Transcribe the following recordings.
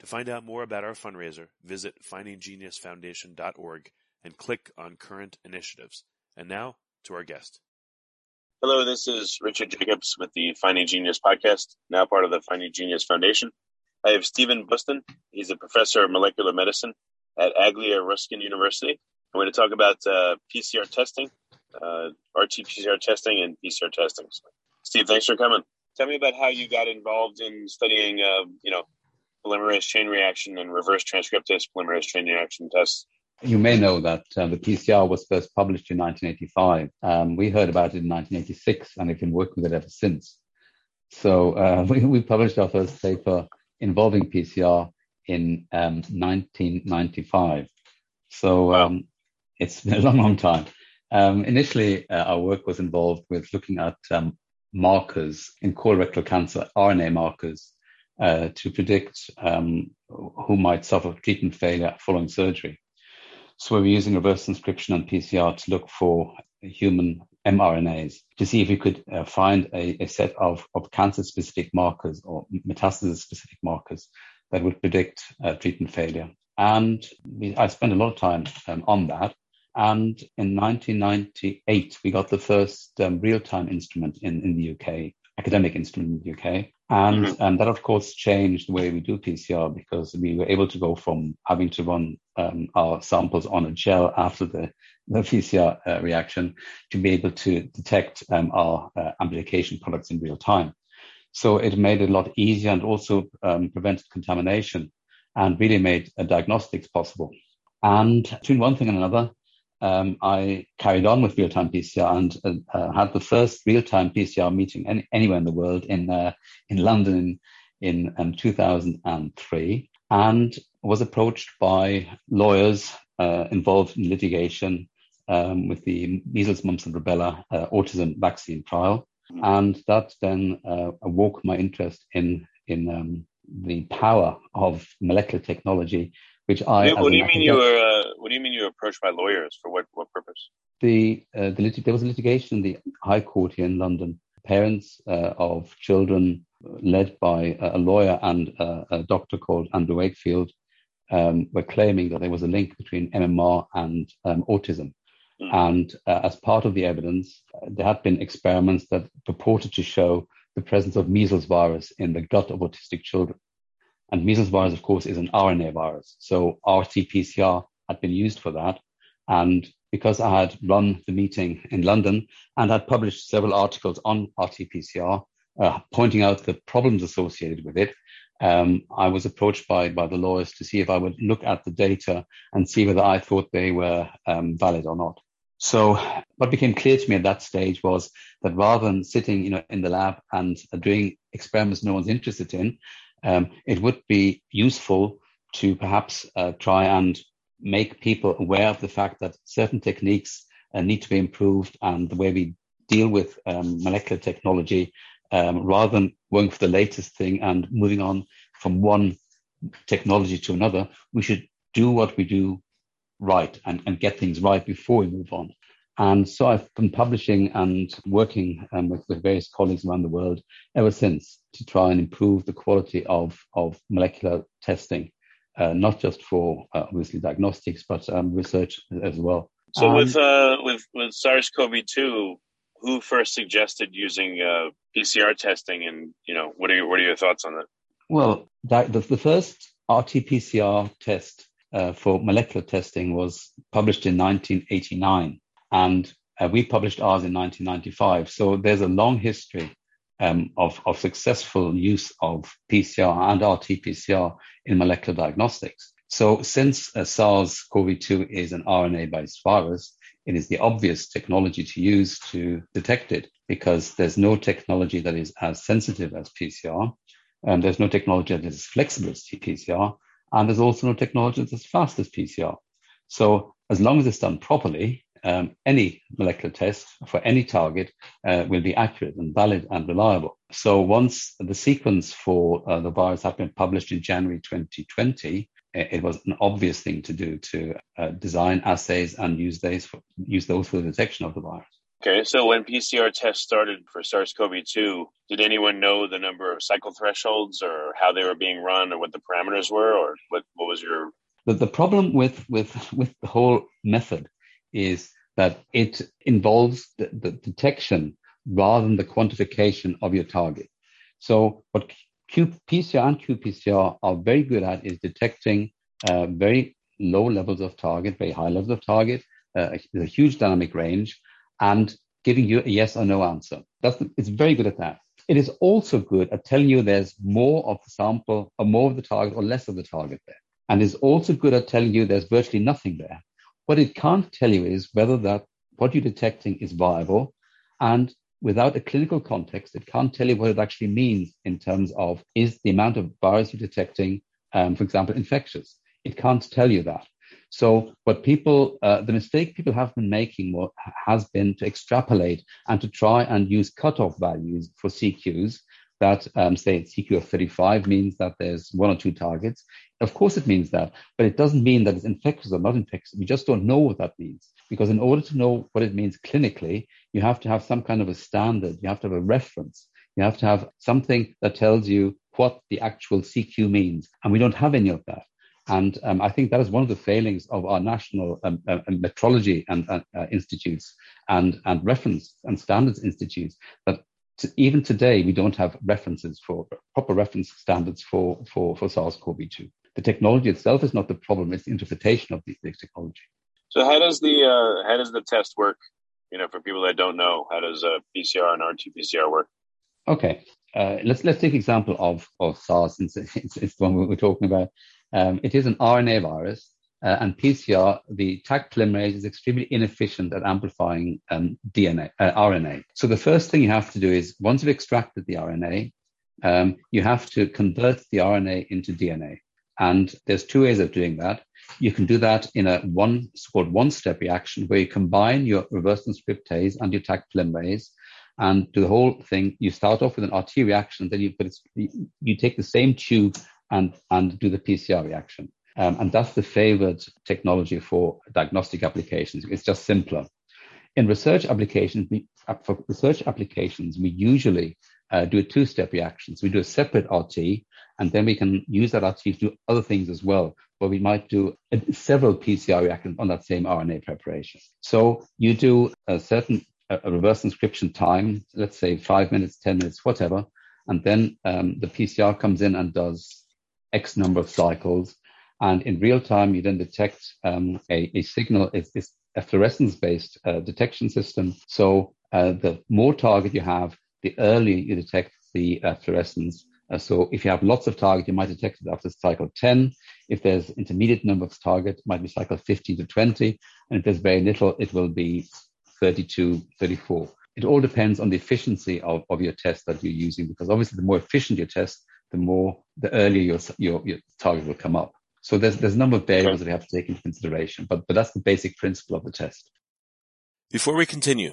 To find out more about our fundraiser, visit findinggeniusfoundation.org and click on current initiatives. And now to our guest. Hello, this is Richard Jacobs with the Finding Genius podcast, now part of the Finding Genius Foundation. I have Stephen Bustin. He's a professor of molecular medicine at Anglia Ruskin University. I'm going to talk about uh, PCR testing, uh, RT-PCR testing, and PCR testing. So, Steve, thanks for coming. Tell me about how you got involved in studying, uh, you know, polymerase chain reaction and reverse transcriptase polymerase chain reaction tests. You may know that uh, the PCR was first published in 1985. Um, we heard about it in 1986 and we've been working with it ever since. So uh, we, we, published our first paper involving PCR in um, 1995. So wow. um, it's been a long, long time. Um, initially, uh, our work was involved with looking at um, markers in colorectal cancer, RNA markers uh, to predict um, who might suffer treatment failure following surgery. So we were using reverse transcription and PCR to look for human mRNAs to see if we could uh, find a, a, set of, of cancer-specific markers or metastasis-specific markers that would predict uh, treatment failure. And we, I spent a lot of time um, on that. And in 1998, we got the first um, real-time instrument in, in the UK, academic instrument in the UK. And, mm-hmm. and that, of course, changed the way we do PCR because we were able to go from having to run um, our samples on a gel after the, the PCR uh, reaction to be able to detect um, our uh, amplification products in real time. So it made it a lot easier and also um, prevented contamination and really made uh, diagnostics possible. And between one thing and another, um, I carried on with real-time PCR and uh, uh, had the first real-time PCR meeting any, anywhere in the world in uh, in London in, in um, 2003, and was approached by lawyers uh, involved in litigation um, with the measles, mumps, and rubella uh, autism vaccine trial, and that then uh, awoke my interest in in um, the power of molecular technology which I. What, do you mean you were? Uh, what do you mean you were approached by lawyers for what what purpose? The, uh, the lit- there was a litigation in the High Court here in London. Parents uh, of children led by a lawyer and a doctor called Andrew Wakefield um, were claiming that there was a link between MMR and um, autism. Mm. And uh, as part of the evidence, uh, there had been experiments that purported to show the presence of measles virus in the gut of autistic children. And measles virus, of course, is an RNA virus. So RT-PCR had been used for that. And because I had run the meeting in London and had published several articles on RT-PCR, uh, pointing out the problems associated with it, um, I was approached by, by the lawyers to see if I would look at the data and see whether I thought they were um, valid or not. So what became clear to me at that stage was that rather than sitting, you know, in the lab and doing experiments no one's interested in, um, it would be useful to perhaps uh, try and make people aware of the fact that certain techniques uh, need to be improved and the way we deal with um, molecular technology um, rather than going for the latest thing and moving on from one technology to another, we should do what we do right and, and get things right before we move on. And so I've been publishing and working um, with, with, various colleagues around the world ever since to try and improve the quality of, of molecular testing, uh, not just for uh, obviously diagnostics, but um, research as well. So um, with, uh, with, with SARS-CoV-2, who first suggested using uh, PCR testing and, you know, what are your, what are your thoughts on that? Well, that, the, the first RT-PCR test uh, for molecular testing was published in 1989 and uh, we published ours in 1995. So there's a long history um, of, of successful use of PCR and RT-PCR in molecular diagnostics. So since uh, SARS-CoV-2 is an RNA-based virus, it is the obvious technology to use to detect it because there's no technology that is as sensitive as PCR. And there's no technology that is as flexible as PCR. And there's also no technology that's as fast as PCR. So as long as it's done properly, um, any molecular test for any target uh, will be accurate and valid and reliable. So once the sequence for uh, the virus had been published in January 2020, it was an obvious thing to do to uh, design assays and use those for, use those for the detection of the virus. Okay, so when PCR tests started for SARS-CoV-2, did anyone know the number of cycle thresholds or how they were being run or what the parameters were, or what, what was your? The, the problem with with with the whole method is that it involves the, the detection rather than the quantification of your target. So what Q, PCR and qPCR are very good at is detecting uh, very low levels of target, very high levels of target, uh, a huge dynamic range, and giving you a yes or no answer. That's, it's very good at that. It is also good at telling you there's more of the sample or more of the target or less of the target there. And is also good at telling you there's virtually nothing there. What it can't tell you is whether that what you're detecting is viable. And without a clinical context, it can't tell you what it actually means in terms of is the amount of virus you're detecting, um, for example, infectious. It can't tell you that. So what people, uh, the mistake people have been making has been to extrapolate and to try and use cutoff values for CQs that um, say CQ of 35 means that there's one or two targets. Of course, it means that, but it doesn't mean that it's infectious or not infectious. We just don't know what that means. Because in order to know what it means clinically, you have to have some kind of a standard. You have to have a reference. You have to have something that tells you what the actual CQ means. And we don't have any of that. And um, I think that is one of the failings of our national um, uh, metrology and uh, uh, institutes and, and reference and standards institutes that to, even today we don't have references for proper reference standards for, for, for SARS-CoV-2 the technology itself is not the problem; it's the interpretation of the, the technology. So, how does the uh, how does the test work? You know, for people that don't know, how does uh, PCR and RT-PCR work? Okay, uh, let's let's take example of of SARS since it's, it's the one we're talking about. Um, it is an RNA virus, uh, and PCR, the Taq polymerase is extremely inefficient at amplifying um, DNA, uh, RNA. So the first thing you have to do is once you've extracted the RNA, um, you have to convert the RNA into DNA. And there's two ways of doing that. You can do that in a one so-called one-step reaction where you combine your reverse transcriptase and your Taq polymerase and do the whole thing. You start off with an RT reaction, then you but you take the same tube and and do the PCR reaction. Um, and that's the favored technology for diagnostic applications. It's just simpler. In research applications, we, for research applications, we usually uh, do a two-step reaction. So we do a separate RT, and then we can use that RT to do other things as well. But we might do several PCR reactions on that same RNA preparation. So you do a certain a, reverse transcription time, let's say five minutes, ten minutes, whatever, and then um, the PCR comes in and does X number of cycles, and in real time you then detect um, a, a, signal. It's, it's a fluorescence-based uh, detection system. So uh, the more target you have, the earlier you detect the uh, fluorescence. Uh, so if you have lots of target, you might detect it after cycle 10. If there's intermediate number of target, it might be cycle 15 to 20. And if there's very little, it will be 32, 34. It all depends on the efficiency of, of your test that you're using, because obviously the more efficient your test, the more, the earlier your, your, your target will come up. So there's there's a number of variables that we have to take into consideration, but but that's the basic principle of the test. Before we continue,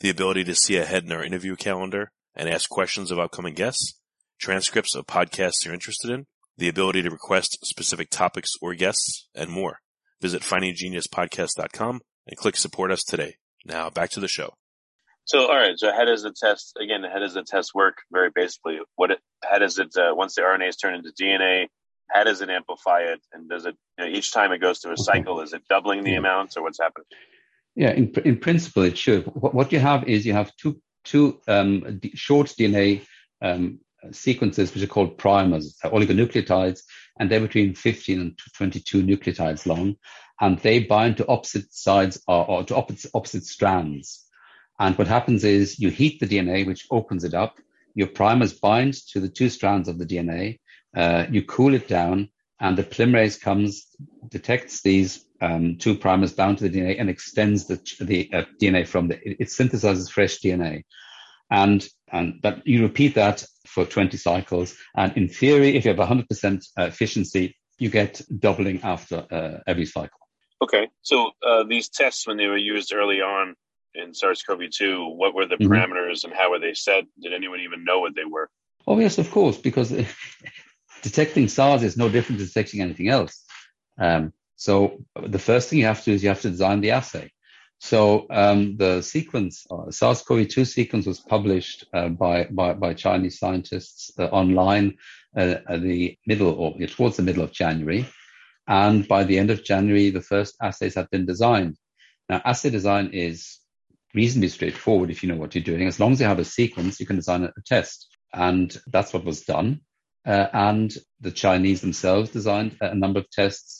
the ability to see ahead in our interview calendar and ask questions of upcoming guests, transcripts of podcasts you're interested in, the ability to request specific topics or guests, and more. Visit findinggeniuspodcast.com and click support us today. Now back to the show. So, all right. So, how does the test again? How does the test work? Very basically, what? It, how does it uh, once the RNA is turned into DNA? How does it amplify it? And does it you know, each time it goes through a cycle? Is it doubling the amounts, or what's happening? Yeah, in, in principle, it should. What, what you have is you have two two um, short DNA um, sequences which are called primers, oligonucleotides, and they're between 15 and 22 nucleotides long, and they bind to opposite sides or, or to opposite, opposite strands. And what happens is you heat the DNA, which opens it up. Your primers bind to the two strands of the DNA. Uh, you cool it down, and the polymerase comes, detects these um, two primers bound to the DNA and extends the, the uh, DNA from the, it, it, synthesizes fresh DNA. And, and but you repeat that for 20 cycles. And in theory, if you have 100% uh, efficiency, you get doubling after uh, every cycle. Okay. So uh, these tests, when they were used early on in SARS-CoV-2, what were the mm-hmm. parameters and how were they set? Did anyone even know what they were? Oh, yes, of course, because detecting SARS is no different to detecting anything else. Um, so the first thing you have to do is you have to design the assay. So um, the sequence, uh, SARS-CoV-2 sequence, was published uh, by, by, by Chinese scientists uh, online uh, at the middle or towards the middle of January, and by the end of January, the first assays have been designed. Now, assay design is reasonably straightforward if you know what you're doing. As long as you have a sequence, you can design a test, and that's what was done. Uh, and the Chinese themselves designed a number of tests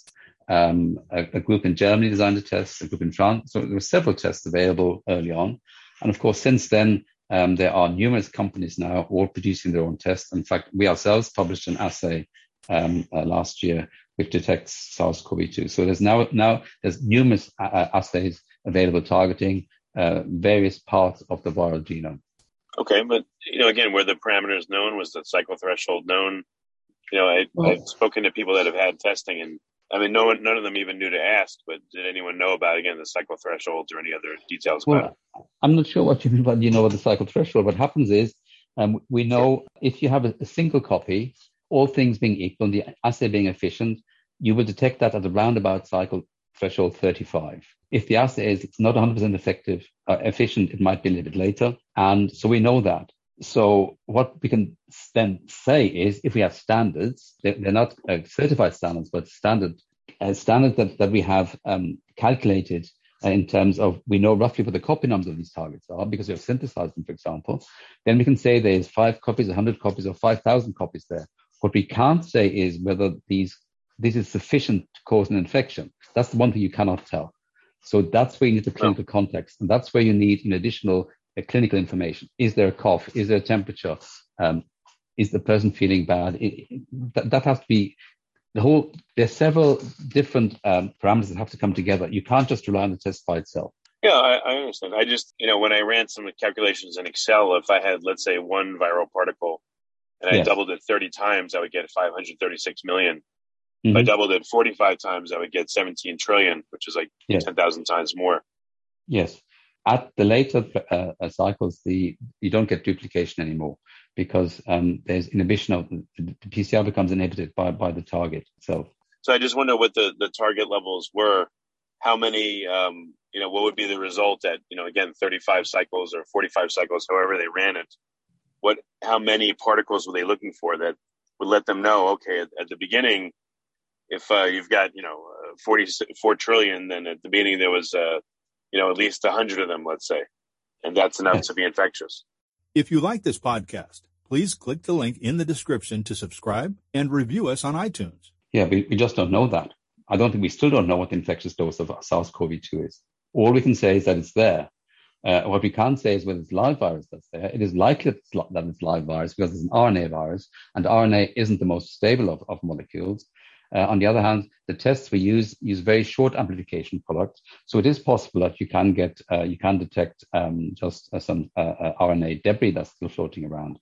um, a, a, group in Germany designed a test, a group in France. So there were several tests available early on. And of course, since then, um, there are numerous companies now all producing their own tests. In fact, we ourselves published an assay um, uh, last year which detects SARS-CoV-2. So there's now now there's numerous uh, uh, assays available targeting uh, various parts of the viral genome. Okay, but you know, again, were the parameters known? Was the cycle threshold known? You know, I, well, I've spoken to people that have had testing, and I mean, no one, none of them even knew to ask. But did anyone know about again the cycle thresholds or any other details well? I'm not sure what you mean by you know what the cycle threshold. What happens is um, we know if you have a, a, single copy, all things being equal, and the assay being efficient, you will detect that at the roundabout cycle threshold 35. If the assay is not 100% effective, uh, efficient, it might be a little bit later, and so we know that. So what we can then say is if we have standards, they're, they're not uh, certified standards, but standard uh, standards that, that we have um, calculated uh, in terms of we know roughly what the copy numbers of these targets are because we have synthesized them, for example, then we can say there's five copies, 100 copies, or 5,000 copies there. What we can't say is whether these this is sufficient to cause an infection. That's the one thing you cannot tell. So that's where you need the clinical context, and that's where you need an additional clinical information. Is there a cough? Is there a temperature? Um, is the person feeling bad? It, it, that, that, has to be the whole. There's several different um, parameters that have to come together. You can't just rely on the test by itself. Yeah, I, I, understand. I just, you know, when I ran some calculations in Excel, if I had, let's say, one viral particle and I yes. doubled it 30 times, I would get 536 million. Mm-hmm. If I mm-hmm. doubled it 45 times, I would get 17 trillion, which is like yes. 10,000 times more. Yes at the later uh, uh, cycles, the you don't get duplication anymore because um, there's inhibition of the, the, PCR becomes inhibited by, by the target itself. So I just wonder what the, the target levels were. How many, um, you know, what would be the result at, you know, again, 35 cycles or 45 cycles, however they ran it? What, how many particles were they looking for that would let them know, okay, at, at the beginning, if uh, you've got, you know, uh, 44 trillion, then at the beginning there was uh, you know, at least a hundred of them, let's say. And that's enough to be infectious. If you like this podcast, please click the link in the description to subscribe and review us on iTunes. Yeah, we, we just don't know that. I don't think we still don't know what the infectious dose of SARS-CoV-2 is. All we can say is that it's there. Uh, what we can't say is whether it's live virus that's there. It is likely that it's, that it's live virus because it's an RNA virus, and RNA isn't the most stable of, of molecules. Uh, on the other hand, the tests we use use very short amplification products, so it is possible that you can get uh, you can detect um, just uh, some RNA debris that's still floating around.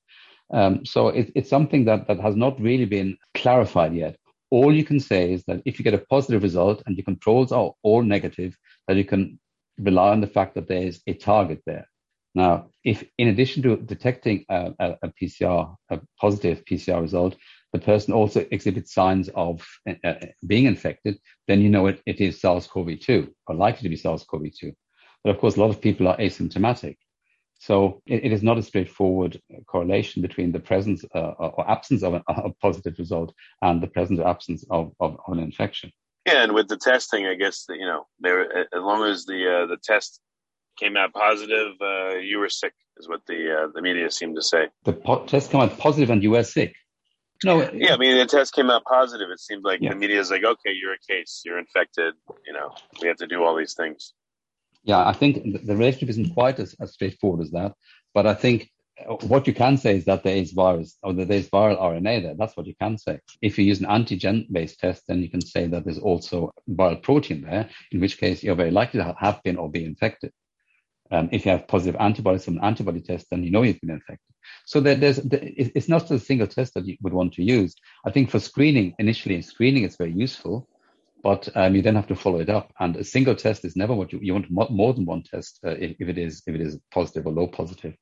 Um, so it, it's something that that has not really been clarified yet. All you can say is that if you get a positive result and your controls are all negative, that you can rely on the fact that there is a target there. Now, if in addition to detecting a, a, a PCR, a positive PCR result, the person also exhibits signs of uh, uh being infected, then you know it, it is SARS-CoV-2 or likely to be SARS-CoV-2. But of course, a lot of people are asymptomatic. So it, it is not a straightforward correlation between the presence uh, or absence of a, a, positive result and the presence or absence of, of, of an infection. Yeah, and with the testing, I guess you know, there as long as the uh, the test came out positive, uh, you were sick, is what the uh, the media seemed to say. The po- test came out positive, and you were sick. No, yeah, I mean the test came out positive. It seemed like yeah. the media is like, okay, you're a case, you're infected. You know, we have to do all these things. Yeah, I think the relationship isn't quite as, as straightforward as that, but I think what you can say is that there is virus or that there's viral RNA there. That's what you can say. If you use an antigen based test, then you can say that there's also viral protein there, in which case you're very likely to have been or be infected. Um, if you have positive antibodies from an antibody test, then you know you've been infected. So there, there's, it's not a single test that you would want to use. I think for screening, initially in screening, it's very useful, but um, you then have to follow it up. And a single test is never what you, you want more than one test uh, if, if, it is if it is positive or low positive.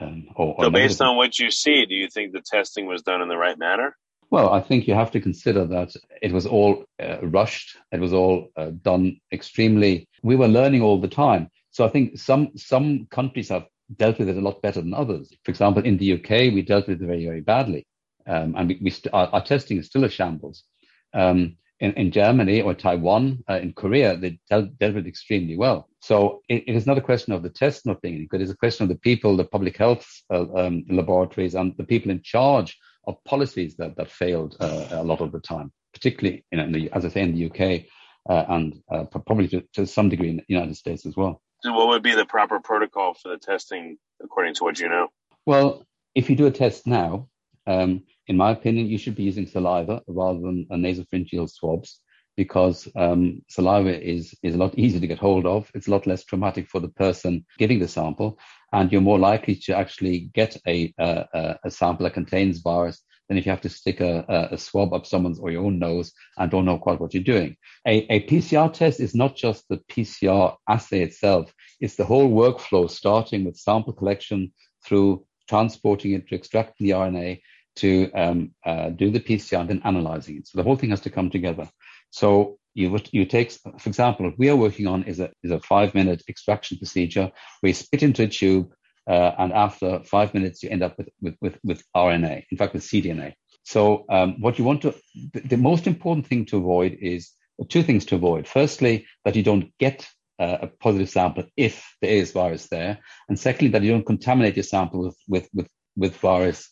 Um, or, or so, based on what you see, do you think the testing was done in the right manner? Well, I think you have to consider that it was all uh, rushed. It was all uh, done extremely. We were learning all the time. So I think some some countries have dealt with it a lot better than others. For example, in the UK, we dealt with it very very badly, um, and we, we st- our, our, testing is still a shambles. Um, in, in Germany or Taiwan, uh, in Korea, they dealt, dealt with it extremely well. So it, it is not a question of the test not being good. It's a question of the people, the public health uh, um, laboratories, and the people in charge of policies that, that failed uh, a lot of the time, particularly, know, the, as I say, in the UK uh, and uh, probably to, to some degree in the United States as well. What would be the proper protocol for the testing, according to what you know? Well, if you do a test now, um, in my opinion, you should be using saliva rather than nasopharyngeal swabs because um, saliva is, is a lot easier to get hold of. It's a lot less traumatic for the person giving the sample, and you're more likely to actually get a, a, a sample that contains virus than if you have to stick a, a, swab up someone's or your own nose and don't know quite what you're doing. A, a PCR test is not just the PCR assay itself, it's the whole workflow starting with sample collection through transporting it to extracting the RNA to um, uh, do the PCR and then analyzing it. So the whole thing has to come together. So you you take, for example, what we are working on is a is a five minute extraction procedure you spit into a tube, uh, and after five minutes you end up with with with, with RNA, in fact with cDNA. So um, what you want to, the, the, most important thing to avoid is two things to avoid. Firstly, that you don't get uh, a positive sample if there is virus there, and secondly, that you don't contaminate your sample with with with, with virus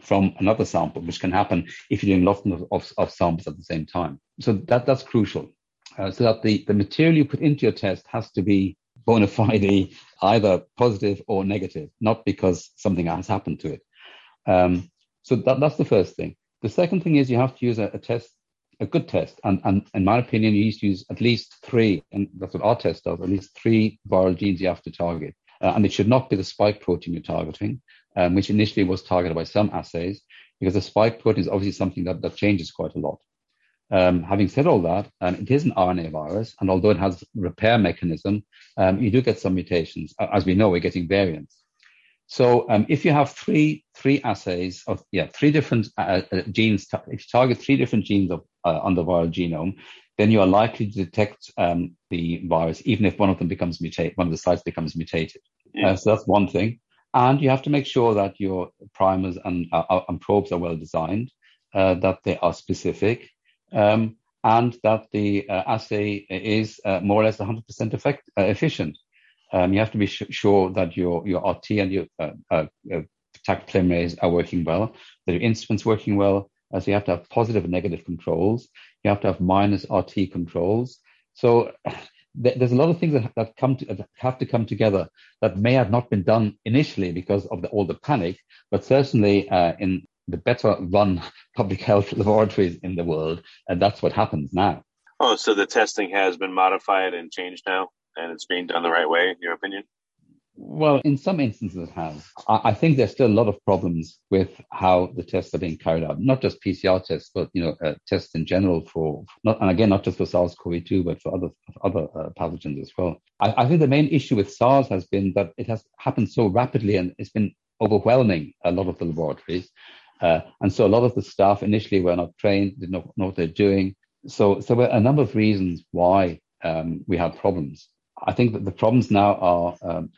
from another sample, which can happen if you're doing lots of, of, of samples at the same time. So that, that's crucial. Uh, so that the, the material you put into your test has to be bona fide either positive or negative, not because something has happened to it. Um, so that, that's the first thing. The second thing is you have to use a, a test, a good test. And, and in my opinion, you need to use at least three, and that's what our test does, at least three viral genes you have to target. Uh, and it should not be the spike protein you're targeting um, which initially was targeted by some assays, because the spike protein is obviously something that, that changes quite a lot. Um, having said all that, um, it is an RNA virus, and although it has repair mechanism, um, you do get some mutations. As we know, we're getting variants. So um, if you have three three assays of yeah three different uh, uh, genes, if you target three different genes of, uh, on the viral genome, then you are likely to detect um, the virus, even if one of them becomes mutated, one of the sites becomes mutated. Yeah. Uh, so that's one thing. And you have to make sure that your primers and, uh, and probes are well designed, uh, that they are specific, um, and that the uh, assay is uh, more or less 100% effect, uh, efficient. Um, you have to be sh- sure that your, your RT and your uh, uh, polymerase are working well, that your instruments working well, Uh, so you have to have positive and negative controls. You have to have minus RT controls. So th- there's a lot of things that, that come to, that have to come together that may have not been done initially because of the, all the panic, but certainly uh, in the better run public health laboratories in the world, and that's what happens now. Oh, so the testing has been modified and changed now, and it's being done the right way, in your opinion? Well, in some instances, it has. I think there's still a lot of problems with how the tests are being carried out. Not just PCR tests, but you know, uh, tests in general for not, and again, not just for SARS-CoV-2, but for other other uh, pathogens as well. I, I, think the main issue with SARS has been that it has happened so rapidly, and it's been overwhelming a lot of the laboratories. Uh, and so a lot of the staff initially were not trained, did not know what they're doing. So, so there were a number of reasons why um, we had problems. I think that the problems now are um,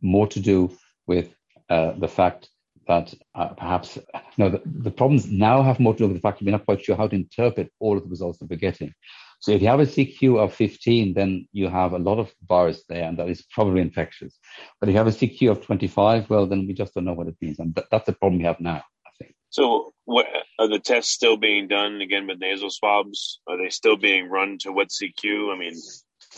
more to do with uh, the fact that uh, perhaps no, the, the, problems now have more to do with the fact that we're not quite sure how to interpret all of the results that we're getting. So if you have a CQ of 15, then you have a lot of virus there, and that is probably infectious. But if you have a CQ of 25, well, then we just don't know what it means, and th- that's the problem we have now. So, what are the tests still being done again with nasal swabs? Are they still being run to what CQ? I mean,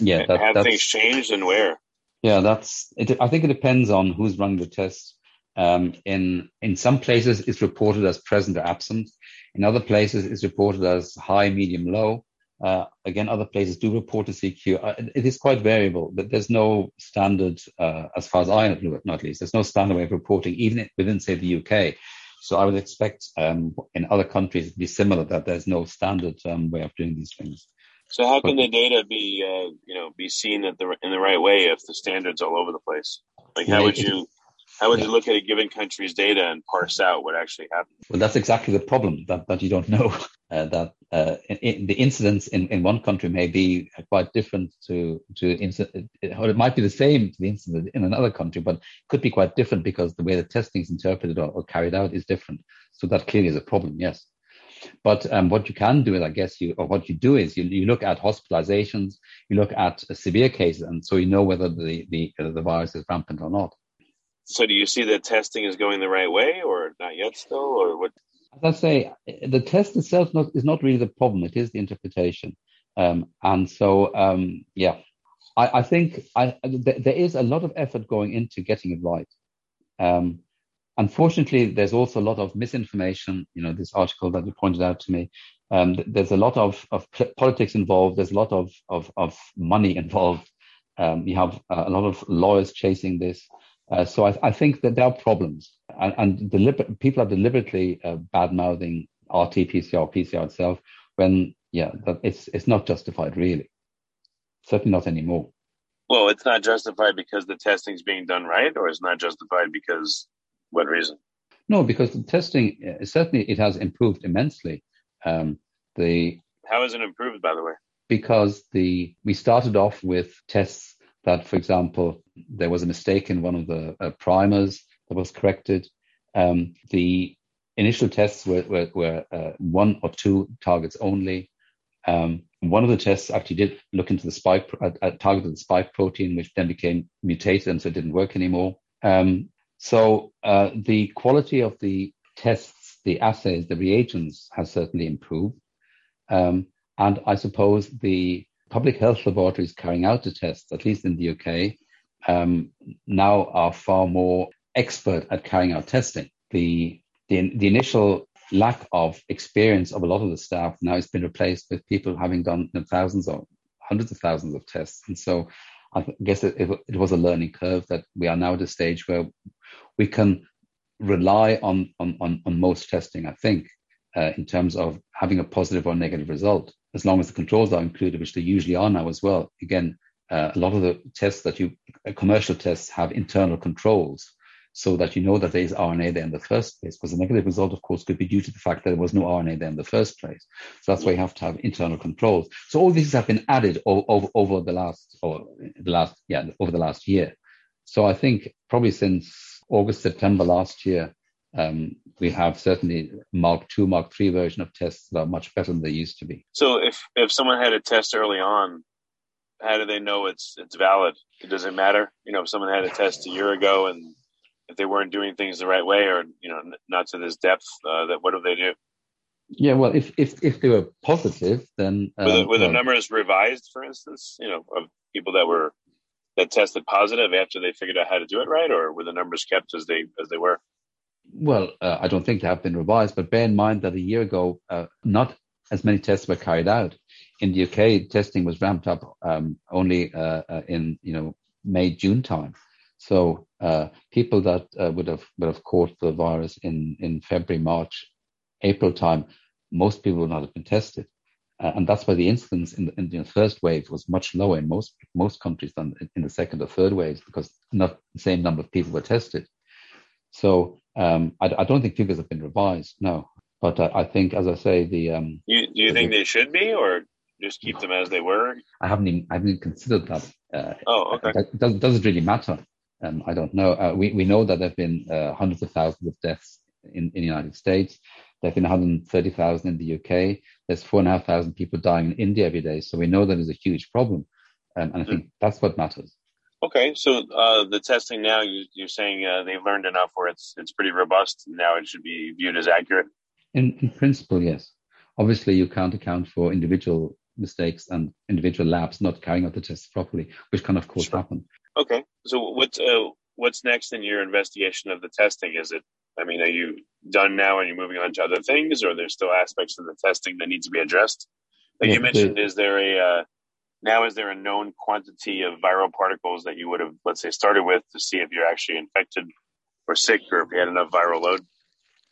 yeah, that, have things changed and where? Yeah, that's. It, I think it depends on who's running the test. Um, in in some places, it's reported as present or absent. In other places, it's reported as high, medium, low. Uh, again, other places do report a CQ. Uh, it is quite variable, but there's no standard, uh, as far as I know, at least, there's no standard way of reporting, even within, say, the UK. So I would expect um, in other countries to be similar, that there's no standard um, way of doing these things. So how can the data be, uh, you know, be seen at the in the right way if the standards all over the place? Like, how would you, how would yeah. you look at a given country's data and parse out what actually happened? Well, that's exactly the problem that, that you don't know. Uh, that uh, in, in the incidents in, in one country may be quite different to to incident, or it might be the same to the incident in another country, but it could be quite different because the way the testing is interpreted or, or carried out is different. So that clearly is a problem. Yes. But um, what you can do is, I guess, you or what you do is you, you look at hospitalizations, you look at severe cases, and so you know whether the the the virus is rampant or not. So, do you see that testing is going the right way, or not yet still, or what? As I say, the test itself not, is not really the problem; it is the interpretation. Um, and so, um, yeah, I, I think I, th- there is a lot of effort going into getting it right. Um, unfortunately, there's also a lot of misinformation. You know, this article that you pointed out to me, um, there's a lot of, of politics involved. There's a lot of, of, of money involved. Um, you have a lot of lawyers chasing this. Uh, so I, I, think that there are problems, and, and deliber- people are deliberately uh, bad mouthing RT-PCR, PCR itself, when yeah, that it's it's not justified really. Certainly not anymore. Well, it's not justified because the testing is being done right, or it's not justified because what reason? No, because the testing uh, certainly it has improved immensely. Um, the how has it improved, by the way? Because the we started off with tests that, for example, there was a mistake in one of the uh, primers that was corrected. Um, the initial tests were, were, were uh, one or two targets only. Um, one of the tests actually did look into the spike, uh, uh targeted the spike protein, which then became mutated and so it didn't work anymore. Um, so uh, the quality of the tests, the assays, the reagents has certainly improved. Um, and I suppose the public health laboratories carrying out the tests, at least in the UK, um, now are far more expert at carrying out testing. The, the, the initial lack of experience of a lot of the staff now has been replaced with people having done thousands or hundreds of thousands of tests. And so I guess it, it, it, was a learning curve that we are now at a stage where we can rely on, on, on, on most testing, I think, uh, in terms of having a positive or negative result, as long as the controls are included, which they usually are now as well. Again, uh, a lot of the tests that you, uh, commercial tests have internal controls so that you know that there is RNA there in the first place. Because the negative result, of course, could be due to the fact that there was no RNA there in the first place. So that's why you have to have internal controls. So all these have been added over, over the last, or the last, yeah, over the last year. So I think probably since August, September last year, um, we have certainly Mark two, Mark three version of tests that are much better than they used to be. So if if someone had a test early on, how do they know it's it's valid? Does it doesn't matter? You know, if someone had a test a year ago and if they weren't doing things the right way or you know not to this depth, uh, that what do they do? Yeah, well, if if if they were positive, then um, were, the, were the well, numbers revised, for instance? You know, of people that were that tested positive after they figured out how to do it right, or were the numbers kept as they as they were? Well, uh, I don't think they have been revised, but bear in mind that a year ago, uh, not as many tests were carried out. In the UK, testing was ramped up um, only uh, uh in you know May June time. So uh, people that uh, would have would have caught the virus in in February, March, April time, most people would not have been tested. Uh, and that's why the incidence in the, in the, first wave was much lower in most most countries than in the second or third waves because not the same number of people were tested. So um, I, I, don't think figures have been revised, no. But I, I think, as I say, the um, you, do you think they should be, or just keep them as they were? I haven't even I haven't even considered that. Uh, oh, okay. It does, does it really matter? Um, I don't know. Uh, we we know that there have been uh, hundreds of thousands of deaths in, in the United States. There have been 130,000 in the UK. There's four and a half thousand people dying in India every day. So we know that is a huge problem. Um, and I think mm. that's what matters. Okay, so uh, the testing now, you, are saying uh, they've learned enough where it's it's pretty robust. Now it should be viewed as accurate. In, in principle, yes. Obviously, you can't account for individual mistakes and individual labs not carrying out the tests properly, which can of course sure. happen. Okay, so what's uh, what's next in your investigation of the testing? Is it I mean, are you done now and you're moving on to other things, or there's still aspects of the testing that need to be addressed? Like you mentioned, the, is there a uh, now is there a known quantity of viral particles that you would have, let's say, started with to see if you're actually infected or sick, or if you had enough viral load?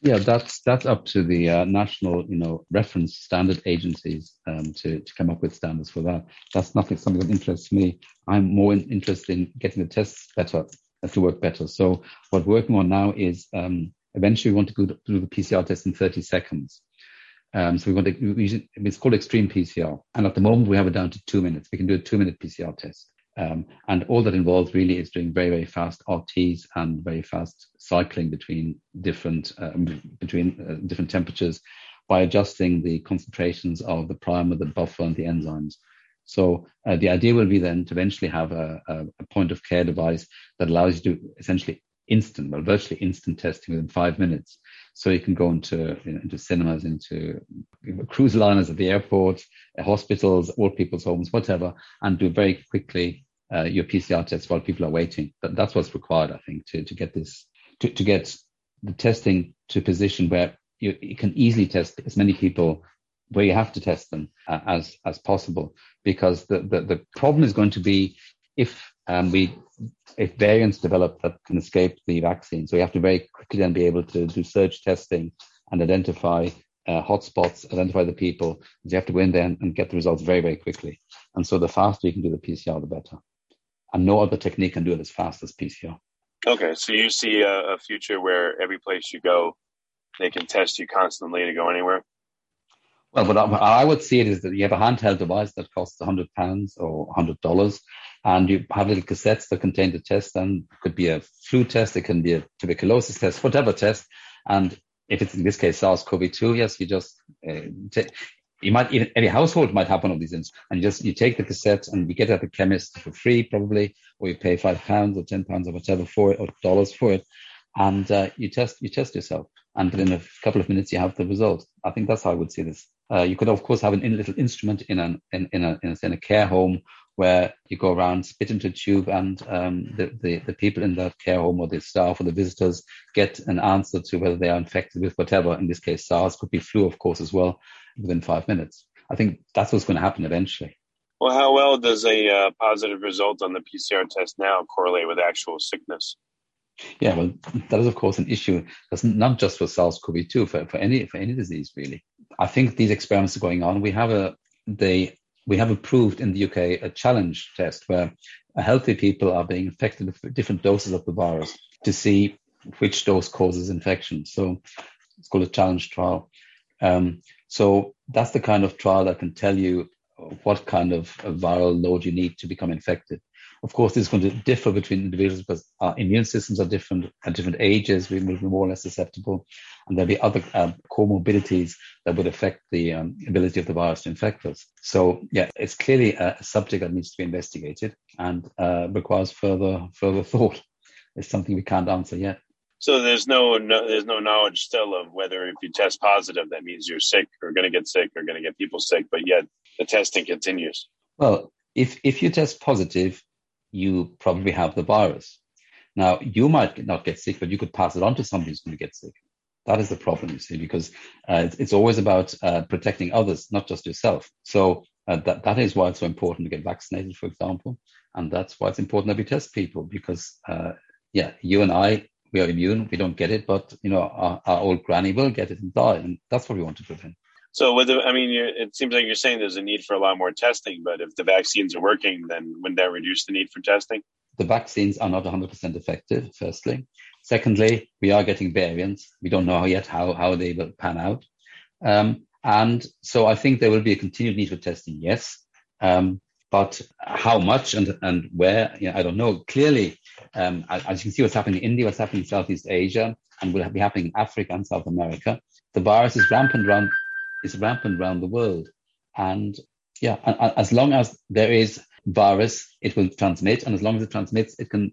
Yeah, that's that's up to the uh, national, you know, reference standard agencies um, to to come up with standards for that. That's nothing something that interests me. I'm more in, interested in getting the tests better to work better. So what we're working on now is um, eventually we want to through the PCR test in 30 seconds. Um, so we want to, we, it's called extreme PCR. And at the moment we have it down to two minutes. We can do a two minute PCR test. Um, and all that involves really is doing very, very fast RTs and very fast cycling between different, uh, between uh, different temperatures by adjusting the concentrations of the primer, the buffer, and the enzymes. So uh, the idea will be then to eventually have a, a, a, point of care device that allows you to essentially instant, well, virtually instant testing within five minutes. So you can go into you know, into cinemas, into cruise liners at the airport, uh, hospitals, old people's homes, whatever, and do very quickly uh, your PCR tests while people are waiting. But that's what's required, I think, to to get this to, to get the testing to a position where you, you can easily test as many people where you have to test them uh, as as possible because the, the, the problem is going to be if um, we if variants develop that can escape the vaccine. So we have to very quickly then be able to do surge testing and identify uh, hotspots, identify the people. You have to go in there and, and get the results very, very quickly. And so the faster you can do the PCR, the better. And no other technique can do it as fast as PCR. Okay, so you see a, a future where every place you go, they can test you constantly to go anywhere? Well, what I would see it is that you have a handheld device that costs hundred pounds or hundred dollars, and you have little cassettes that contain the test. And it could be a flu test, it can be a tuberculosis test, whatever test. And if it's in this case SARS-CoV-2, yes, you just uh. You might even any household might have one of these, and you just you take the cassette and you get at the chemist for free, probably, or you pay five pounds or ten pounds or whatever for it, or dollars for it, and uh, you test you test yourself, and within a couple of minutes you have the result. I think that's how I would see this. Uh, you could, of course, have a little instrument in, an, in, in, a, in, a, in a care home where you go around, spit into a tube, and um, the, the, the, people in that care home or the staff or the visitors get an answer to whether they are infected with whatever. In this case, SARS could be flu, of course, as well, within five minutes. I think that's what's going to happen eventually. Well, how well does a uh, positive result on the PCR test now correlate with actual sickness? Yeah, well, that is of course an issue. That's not just for SARS-CoV-2, for, for any for any disease really. I think these experiments are going on. We have a they we have approved in the UK a challenge test where healthy people are being infected with different doses of the virus to see which dose causes infection. So it's called a challenge trial. Um, so that's the kind of trial that can tell you what kind of viral load you need to become infected. Of course, this is going to differ between individuals because our immune systems are different at different ages. We will be more or less susceptible, and there'll be other um, comorbidities that would affect the um, ability of the virus to infect us. So, yeah, it's clearly a, subject that needs to be investigated and uh, requires further further thought. It's something we can't answer yet. So there's no, no there's no knowledge still of whether if you test positive that means you're sick or going to get sick or going to get people sick, but yet the testing continues. Well, if if you test positive, you probably have the virus. Now you might not get sick, but you could pass it on to somebody who's going to get sick. That is the problem, you see, because uh, it's, it's, always about uh, protecting others, not just yourself. So uh, that that is why it's so important to get vaccinated, for example, and that's why it's important that we test people because, uh, yeah, you and I we are immune, we don't get it, but you know, our, our old granny will get it and die, and that's what we want to prevent. So, with the, I mean, it seems like you're saying there's a need for a lot more testing, but if the vaccines are working, then wouldn't that reduce the need for testing? The vaccines are not 100% effective, firstly. Secondly, we are getting variants. We don't know yet how, how they will pan out. Um, and so I think there will be a continued need for testing, yes. Um, but how much and, and where, you know, I don't know. Clearly, um, as you can see what's happening in India, what's happening in Southeast Asia, and will be happening in Africa and South America, the virus is rampant around, is rampant around the world. And yeah, as long as there is virus, it will transmit, and as long as it transmits, it can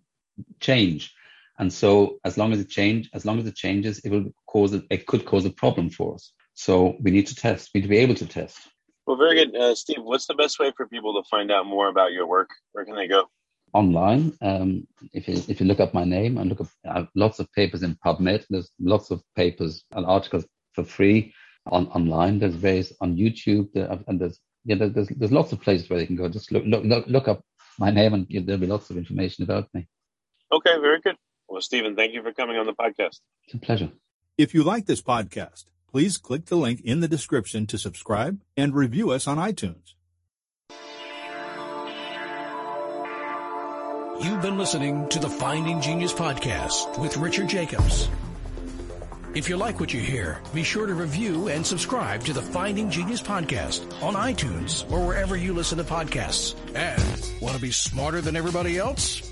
change. And so, as long as it change, as long as it changes, it will cause a, it could cause a problem for us. So we need to test. We need to be able to test. Well, very good, uh, Steve. What's the best way for people to find out more about your work? Where can they go? Online. Um, if you if you look up my name and look up lots of papers in PubMed, there's lots of papers and articles for free on online. There's various on YouTube, and there's yeah, there's there's lots of places where they can go. Just look look look, look up my name, and there'll be lots of information about me. Okay, very good. Well, Stephen, thank you for coming on the podcast. It's a pleasure. If you like this podcast please click the link in the description to subscribe and review us on iTunes. You've been listening to the Finding Genius podcast with Richard Jacobs. If you like what you hear, be sure to review and subscribe to the Finding Genius podcast on iTunes or wherever you listen to podcasts. And want to be smarter than everybody else?